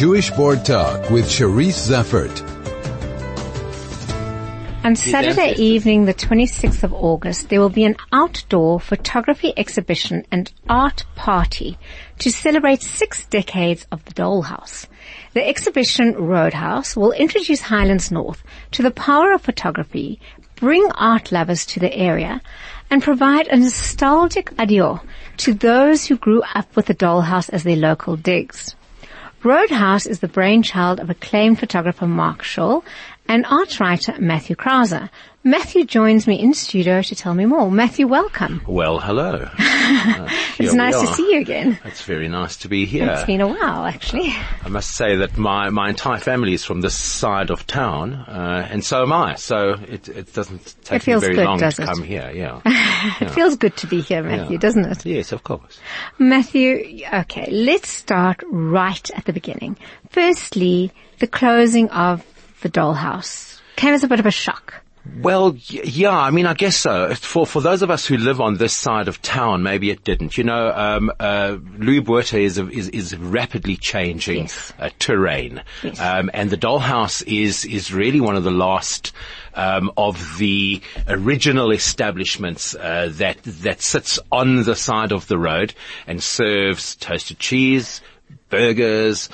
Jewish Board Talk with Charisse Zeffert. On Saturday evening, the 26th of August, there will be an outdoor photography exhibition and art party to celebrate six decades of the Dollhouse. The exhibition Roadhouse will introduce Highlands North to the power of photography, bring art lovers to the area, and provide a nostalgic adieu to those who grew up with the Dollhouse as their local digs. Roadhouse is the brainchild of acclaimed photographer Mark Scholl and art writer Matthew Krauser. Matthew joins me in studio to tell me more. Matthew, welcome. Well, hello. Uh, it's nice to see you again. It's very nice to be here. It's been a while, actually. I must say that my, my entire family is from this side of town, uh, and so am I. So it, it doesn't take it me very good, long to it? come here. Yeah. it Yeah. feels good to be here, Matthew, Yeah. doesn't it? Yes, of course. Matthew, okay, let's start right at the beginning. Firstly, the closing of the dollhouse came as a bit of a shock. Well, yeah, I mean, I guess so. For for those of us who live on this side of town, maybe it didn't. You know, um, uh, Louis Botha is a, is, is rapidly changing Yes. uh, terrain, Yes. um, and the Dollhouse is is really one of the last. Um, of the original establishments uh, that that sits on the side of the road and serves toasted cheese, burgers,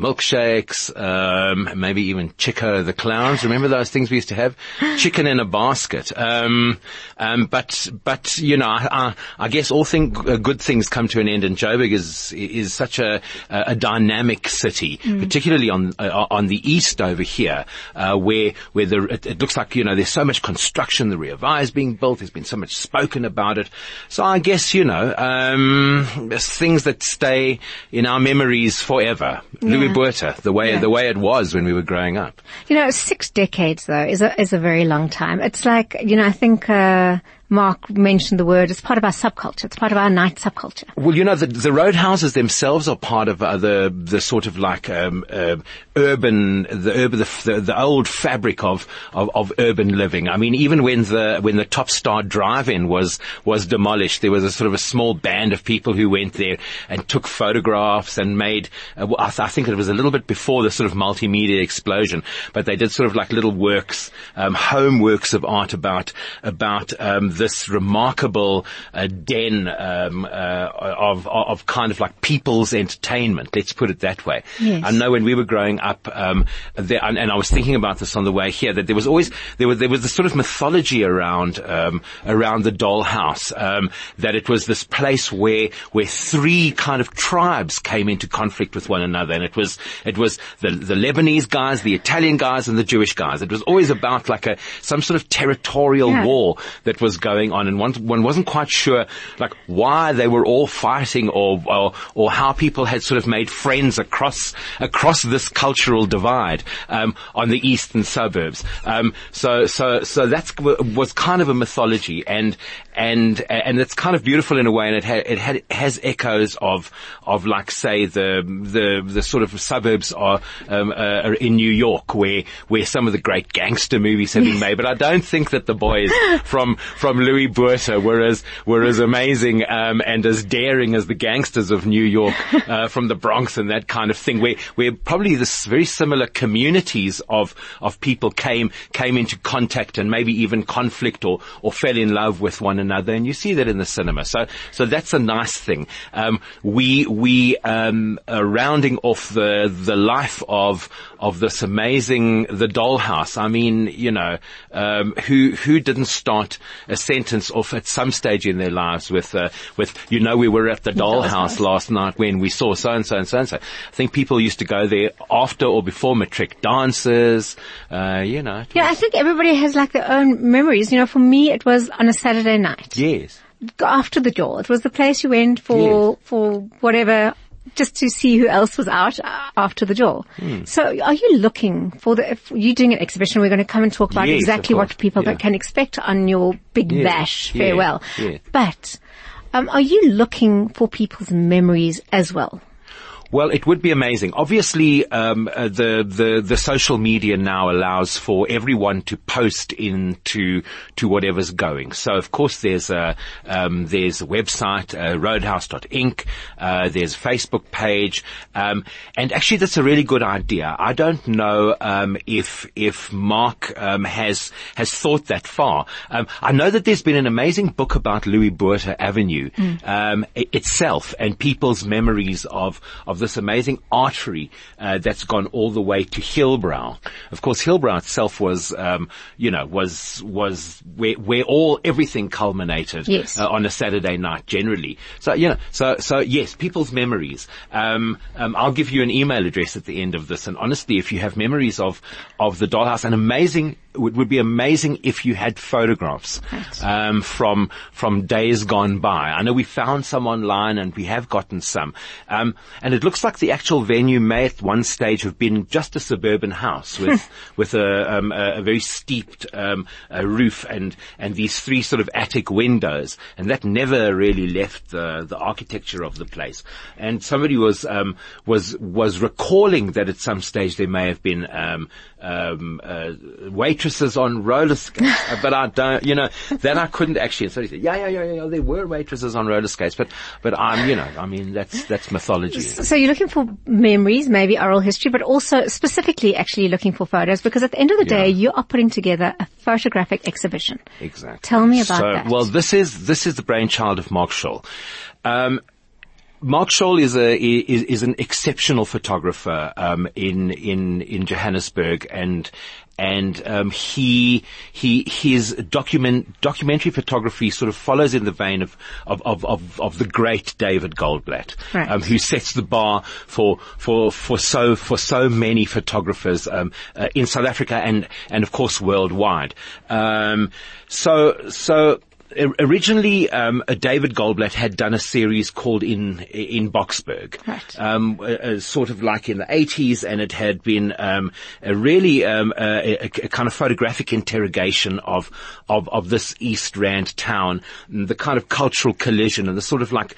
milkshakes, um, maybe even Chico the clowns. Remember those things we used to have? Chicken in a basket. Um, um, but but you know, I, I, I guess all thing, uh, good things come to an end, and Joburg is is such a a dynamic city, particularly on uh, on the east over here, uh, where where the it, it looks like you know there's so much construction, the Rea Vaya is being built. There's been so much spoken about it. So I guess you know um, there's things that stay in our memories forever. Louis Botha, the way Yeah. the way it was when we were growing up. You know, six decades though is a, is a very long time. It's like, you know, I think, uh, Mark mentioned the word, it's part of our subculture. It's part of our night subculture. Well, you know, the, the roadhouses themselves are part of uh, the the sort of like um, uh, urban, the urban, the, the, old fabric of, of of urban living. I mean, even when the when the Top Star Drive-In was was demolished, there was a sort of a small band of people who went there and took photographs and made. Uh, I, th- I think it was a little bit before the sort of multimedia explosion, but they did sort of like little works, um, home works of art about about um, this remarkable uh, den um, uh, of of kind of like people's entertainment. Let's put it that way. Yes. I know when we were growing up, um, there, and, and I was thinking about this on the way here, that there was always there was there was this sort of mythology around um, around the dollhouse um, that it was this place where where three kind of tribes came into conflict with one another, and it was it was the the Lebanese guys, the Italian guys, and the Jewish guys. It was always about like a some sort of territorial Yeah. war that was going on, and one one wasn't quite sure like why they were all fighting or or, or how people had sort of made friends across across this cultural divide um, on the eastern suburbs. Um, so so so that's was kind of a mythology, and and and it's kind of beautiful in a way, and it had it had has echoes of of like say the the the sort of suburbs are um, uh, are in New York where where some of the great gangster movies have been made. But I don't think that the boys from from Louis Botha were as were as amazing um, and as daring as the gangsters of New York uh, from the Bronx and that kind of thing. Where where probably this very similar communities of of people came came into contact and maybe even conflict or or fell in love with one another. And you see that in the cinema. So so that's a nice thing. Um, we we um, are rounding off the the life of of this amazing the dollhouse. I mean, you know, um, who who didn't start a sentence off at some stage in their lives with uh, with you know we were at the dollhouse last night when we saw so and so and so and so. I think people used to go there after or before matric dances. Uh, you know. Yeah, I think everybody has like their own memories. You know, for me, it was on a Saturday night. Yes. after the door. It was the place you went for, Yes. for whatever, just to see who else was out uh, after the door. Hmm. So are you looking for the, if you're doing an exhibition, we're going to come and talk about Yes, exactly what people Yeah. can expect on your big bash farewell. Yeah. But, um, are you looking for people's memories as well? Well, it would be amazing. Obviously, um, uh, the the the social media now allows for everyone to post into to whatever's going. So, of course, there's a um, there's a website, uh, Roadhouse.inc. Uh, there's a Facebook page, um, and actually, that's a really good idea. I don't know um, if if Mark um, has has thought that far. Um, I know that there's been an amazing book about Louis Botha Avenue um, i- itself and people's memories of of this amazing artery uh, that's gone all the way to Hillbrow. Of course, Hillbrow itself was, um, you know, was was where where all everything culminated Yes. uh, on a Saturday night generally. So you know, so so yes, people's memories. Um, um, I'll give you an email address at the end of this, and honestly, if you have memories of of the dollhouse, and amazing. It would, would be amazing if you had photographs Right. um, from from days gone by. I know we found some online, and we have gotten some. Um, and it looks like the actual venue may at one stage have been just a suburban house with with a, um, a, a very steeped um, uh roof and and these three sort of attic windows, and that never really left the the architecture of the place. And somebody was um, was was recalling that at some stage there may have been um, um, uh, waitresses on roller skates, Uh, but I don't, you know, that I couldn't actually. And so he said, yeah, yeah, yeah, yeah, there were waitresses on roller skates, but but I'm, you know, I mean, that's that's mythology. So you're looking for memories, maybe oral history, but also specifically actually looking for photos because at the end of the day, Yeah. you are putting together a photographic exhibition. Exactly. Tell me about so, that. Well, this is this is the brainchild of Mark Scholl. Um, Mark Scholl is a is, is an exceptional photographer um, in in in Johannesburg and. And um, he he his document documentary photography sort of follows in the vein of of of, of, of the great David Goldblatt, Right. um, who sets the bar for for for so for so many photographers um, uh, in South Africa and and of course worldwide. Um, so so. Originally, um, David Goldblatt had done a series called in in Boksburg, Right. um, uh, uh, sort of like in the 80s, and it had been um, a really um, a, a, a kind of photographic interrogation of of of this East Rand town, and the kind of cultural collision and the sort of like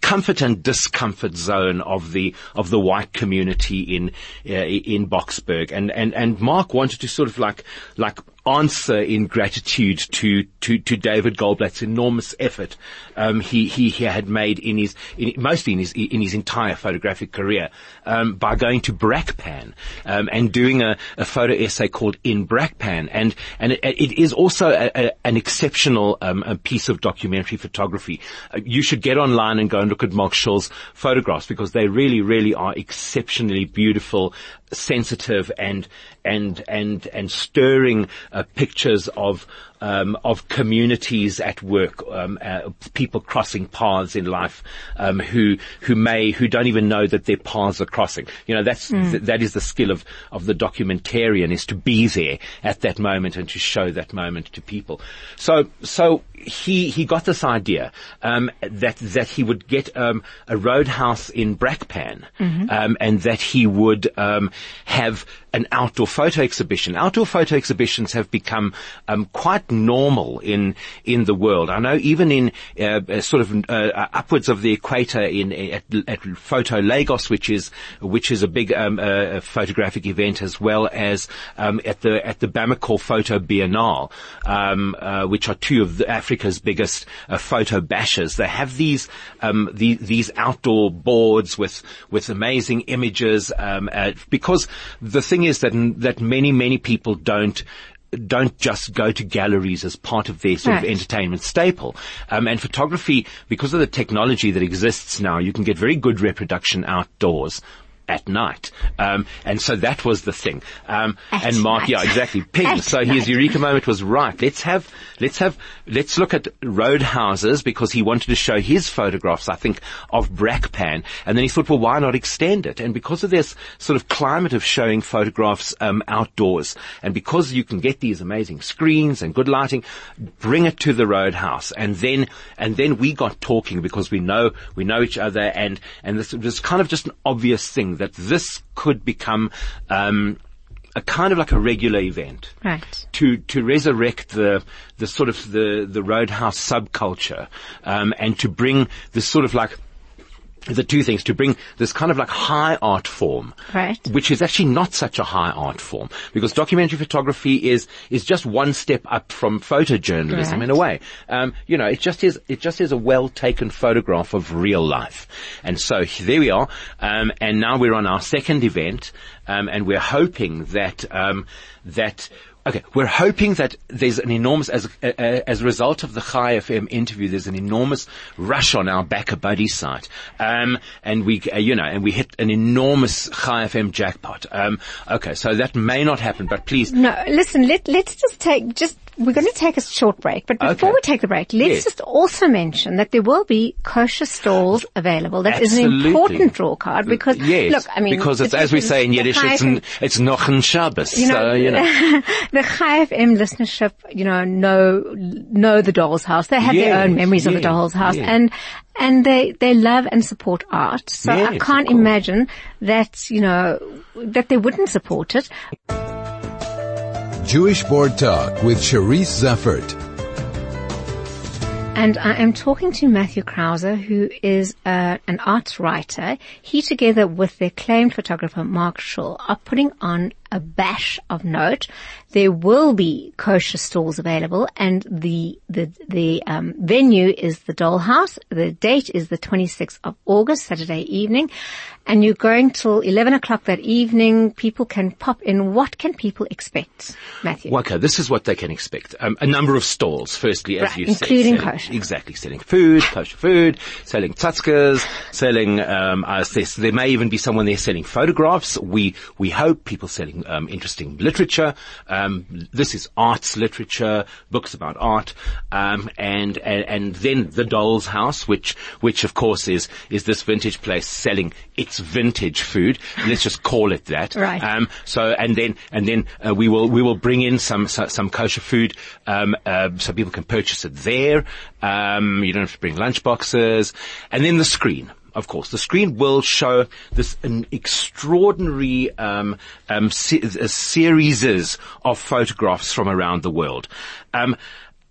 comfort and discomfort zone of the of the white community in uh, in Boksburg, and and and Mark wanted to sort of like like answer in gratitude to, to, to David Goldblatt's enormous effort um, he, he he had made in his in, mostly in his in his entire photographic career um, by going to Brakpan um, and doing a, a photo essay called In Brakpan and and it, it is also a, a, an exceptional um, piece of documentary photography. Uh, you should get online and go and look at Mark Scholl's photographs because they really really are exceptionally beautiful, sensitive and and and and stirring uh, pictures of um, of communities at work, um, uh, people crossing paths in life, um, who who may who don't even know that their paths are crossing. You know, that's th- that is the skill of of the documentarian is to be there at that moment and to show that moment to people. So so he he got this idea um, that that he would get um, a roadhouse in Brakpan, um, and that he would um, have an outdoor photo exhibition. Outdoor photo exhibitions have become um, quite normal in in the world. I know even in uh, uh, sort of uh, upwards of the equator in at, at Photo Lagos, which is which is a big um, uh, photographic event, as well as um, at the at the Bamako Photo Biennale, um, uh, which are two of Africa's biggest uh, photo bashers. They have these um, the, these outdoor boards with with amazing images um, uh, because the thing is that that many many people don't don't just go to galleries as part of their sort of entertainment staple. Um, and photography, because of the technology that exists now, you can get very good reproduction outdoors at night. Um, and so that was the thing. Um, and Mark, night. yeah, exactly. Ping. So his night. eureka moment was right. Let's have, let's have, let's look at roadhouses because he wanted to show his photographs, I think, of Brakpan. And then he thought, well, why not extend it? And because of this sort of climate of showing photographs um, outdoors, and because you can get these amazing screens and good lighting, bring it to the roadhouse. And then, and then we got talking because we know, we know each other, and and this was kind of just an obvious thing that this could become. Um, a kind of like a regular event Right. to to resurrect the the sort of the the roadhouse subculture um, and to bring this sort of like the two things to bring this kind of like high art form, Right. which is actually not such a high art form because documentary photography is is just one step up from photojournalism Right. in a way. Um, you know, it just is it just is a well taken photograph of real life, and so there we are. Um, and now we're on our second event, um, and we're hoping that um, that. Okay, we're hoping that there's an enormous, as, as a result of the Chai FM interview, there's an enormous rush on our BackaBuddy site. Um, and we, uh, you know, and we hit an enormous Chai FM jackpot. Um, okay, so that may not happen, but please, No, listen, let, let's just take, just, we're going to take a short break, but before Okay. we take the break, let's Yes. just also mention that there will be kosher stalls available. That is an important draw card because, yes, look, I mean, because it's, as we say in Yiddish, it's, it's noch ein Shabbos. you know, so, you know. the Chai FM listenership, you know, know, know the Doll's House. They have their own memories of the Doll's House yes. and, and they, they love and support art. So Yes, I can't imagine that, you know, that they wouldn't support it. Jewish Board Talk with Charisse Zeffert. And I am talking to Matthew Krauser, who is uh, an arts writer. He, together with the acclaimed photographer Mark Schull, are putting on a bash of note. There will be kosher stalls available, and the the the um, venue is the Dollhouse. The date is the 26th of August, Saturday evening, and you're going till 11 o'clock that evening. People can pop in. What can people expect, Matthew? Okay, this is what they can expect. Um, a number of stalls, firstly, as Right, you including said. selling- kosher. Exactly, selling food, kosher food, selling tzatzkas, selling, um, uh, there may even be someone there selling photographs. We, we hope people selling, um, interesting literature. Um, this is arts literature, books about art, um, and, and, and then the doll's house, which, which of course is, is this vintage place selling its vintage food. Let's just call it that. Right. Um, so and then and then uh, we will we will bring in some some, some kosher food um, uh, so people can purchase it there. Um, you don't have to bring lunch boxes, and then the screen. Of course, the screen will show this an extraordinary um, um, se- series of photographs from around the world. Um,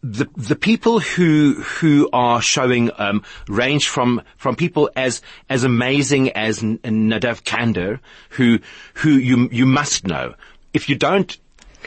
the the people who who are showing um, range from from people as as amazing as N- Nadav Kander, who who you you must know. If you don't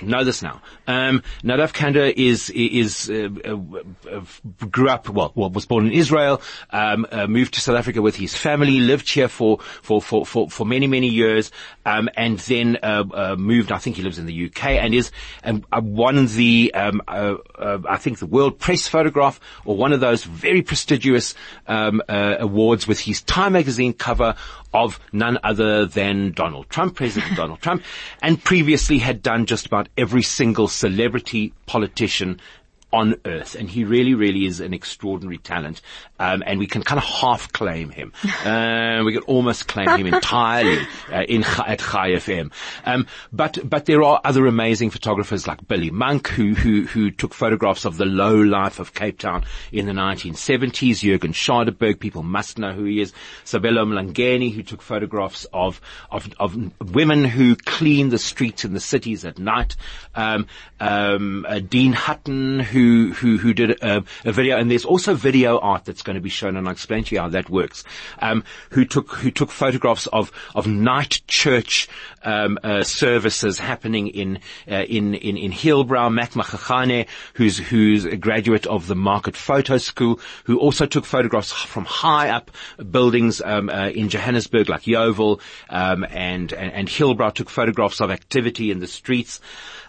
know this now, um, Nadav Kander is is uh, uh, uh, grew up well, well was born in Israel, um, uh, moved to South Africa with his family, lived here for for for for, for many many years, um, and then uh, moved. I think he lives in the UK and is um, won the um, I think the World Press Photograph or one of those very prestigious um, awards with his Time magazine cover of none other than Donald Trump, President Donald Trump, and previously had done just about every single celebrity politician on earth. And he really, really is an extraordinary talent. Um, and we can kind of half claim him. Uh, we can almost claim him entirely uh, in at Chai FM. Um, but but there are other amazing photographers like Billy Monk who who who took photographs of the low life of Cape Town in the 1970s. Jürgen Schadeberg, people must know who he is. Sabelo Mlangeni, who took photographs of of of women who clean the streets in the cities at night. Um, um, uh, Dean Hutton, who who who did a, a video, and there's also video art that's going to be shown, and I'll explain to you how that works. Um, who took who took photographs of of night church um, uh, services happening in uh, in in in Hillbrow. Mack Magagane, who's who's a graduate of the Market Photo School, who also took photographs from high up buildings um, uh, in Johannesburg, like Yeoville um, and, and and Hillbrow, took photographs of activity in the streets.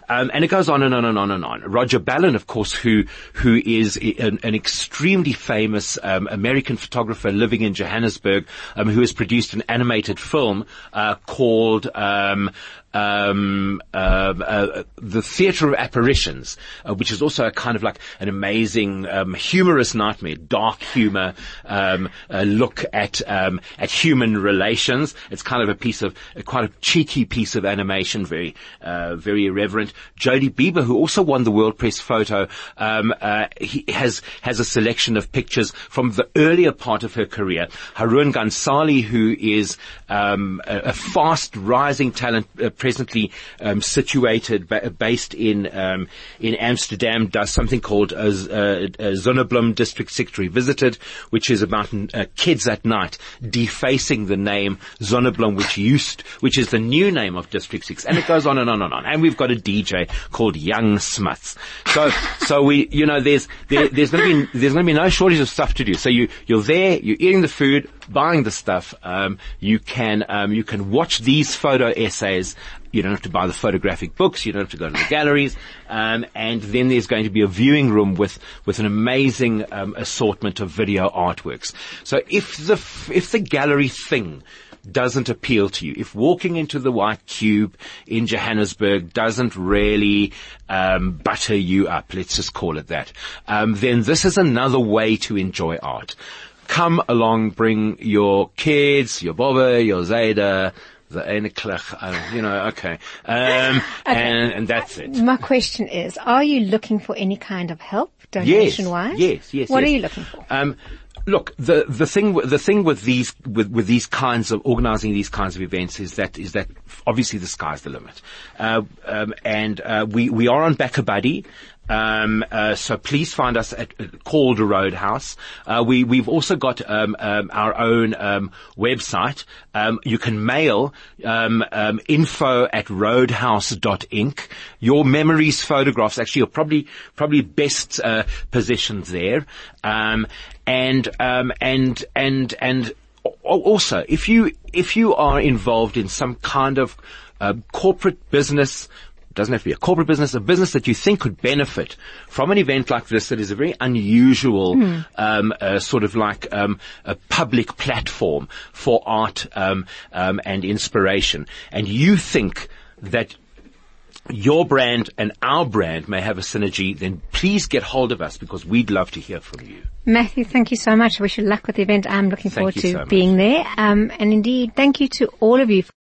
Um, and it goes on and on and on and on. Roger Ballen, of course, who who is an, an extremely famous um, American photographer living in Johannesburg, um, who has produced an animated film uh, called um, uh, uh, the Theatre of Apparitions, uh, which is also a kind of like an amazing um, humorous nightmare, dark humor um, uh, look at um, at human relations. It's kind of a piece of quite a cheeky piece of animation, very uh, very irreverent. Jodi Bieber, who also won the World Press Photo, um, uh, he has has a selection of pictures from the earlier part of her career. Haroon Gunn-Salie, who is um, a, a fast rising talent, uh, presently um, situated, ba- based in um, in Amsterdam, does something called a, a, a Zonnebloem District Six Revisited, which is about uh, kids at night defacing the name Zonnebloem, which used, which is the new name of District Six, and it goes on and on and on. And we've got a DJ called Young Smiths. So, so we, you know, there's there, there's going to be there's going to be no shortage of stuff to do. So you you're there, you're eating the food, buying the stuff. Um, you can um, you can watch these photo essays. You don't have to buy the photographic books. You don't have to go to the galleries. Um, and then there's going to be a viewing room with with an amazing um, assortment of video artworks. So if the if the gallery thing doesn't appeal to you, if walking into the White Cube in Johannesburg doesn't really um, butter you up, let's just call it that, um, then this is another way to enjoy art. Come along, bring your kids, your Bobber, your Zayda, the Eineklich, uh, you know, okay. Um, and, and that's it. My question is, are you looking for any kind of help, donation wise? Yes, yes, What yes. are you looking for? Um, look, the the thing the thing with these with, with these kinds of organising these kinds of events is that is that obviously the sky's the limit, uh, um, and uh, we we are on BackaBuddy. Um, uh, so please find us at, Calder Roadhouse. Uh, we we've also got um, um, our own um, website. Um, you can mail um, info at roadhouse.inc. Your memories, photographs, actually, are probably probably best uh, positioned there. Um, and um, and and and also, if you if you are involved in some kind of uh, corporate business doesn't have to be a corporate business, a business that you think could benefit from an event like this that is a very unusual, um, uh, sort of like um, a public platform for art um, um, and inspiration, and you think that your brand and our brand may have a synergy, then please get hold of us because we'd love to hear from you. Matthew, thank you so much. I wish you luck with the event. I'm looking Thank forward to so being there. Um, and indeed, thank you to all of you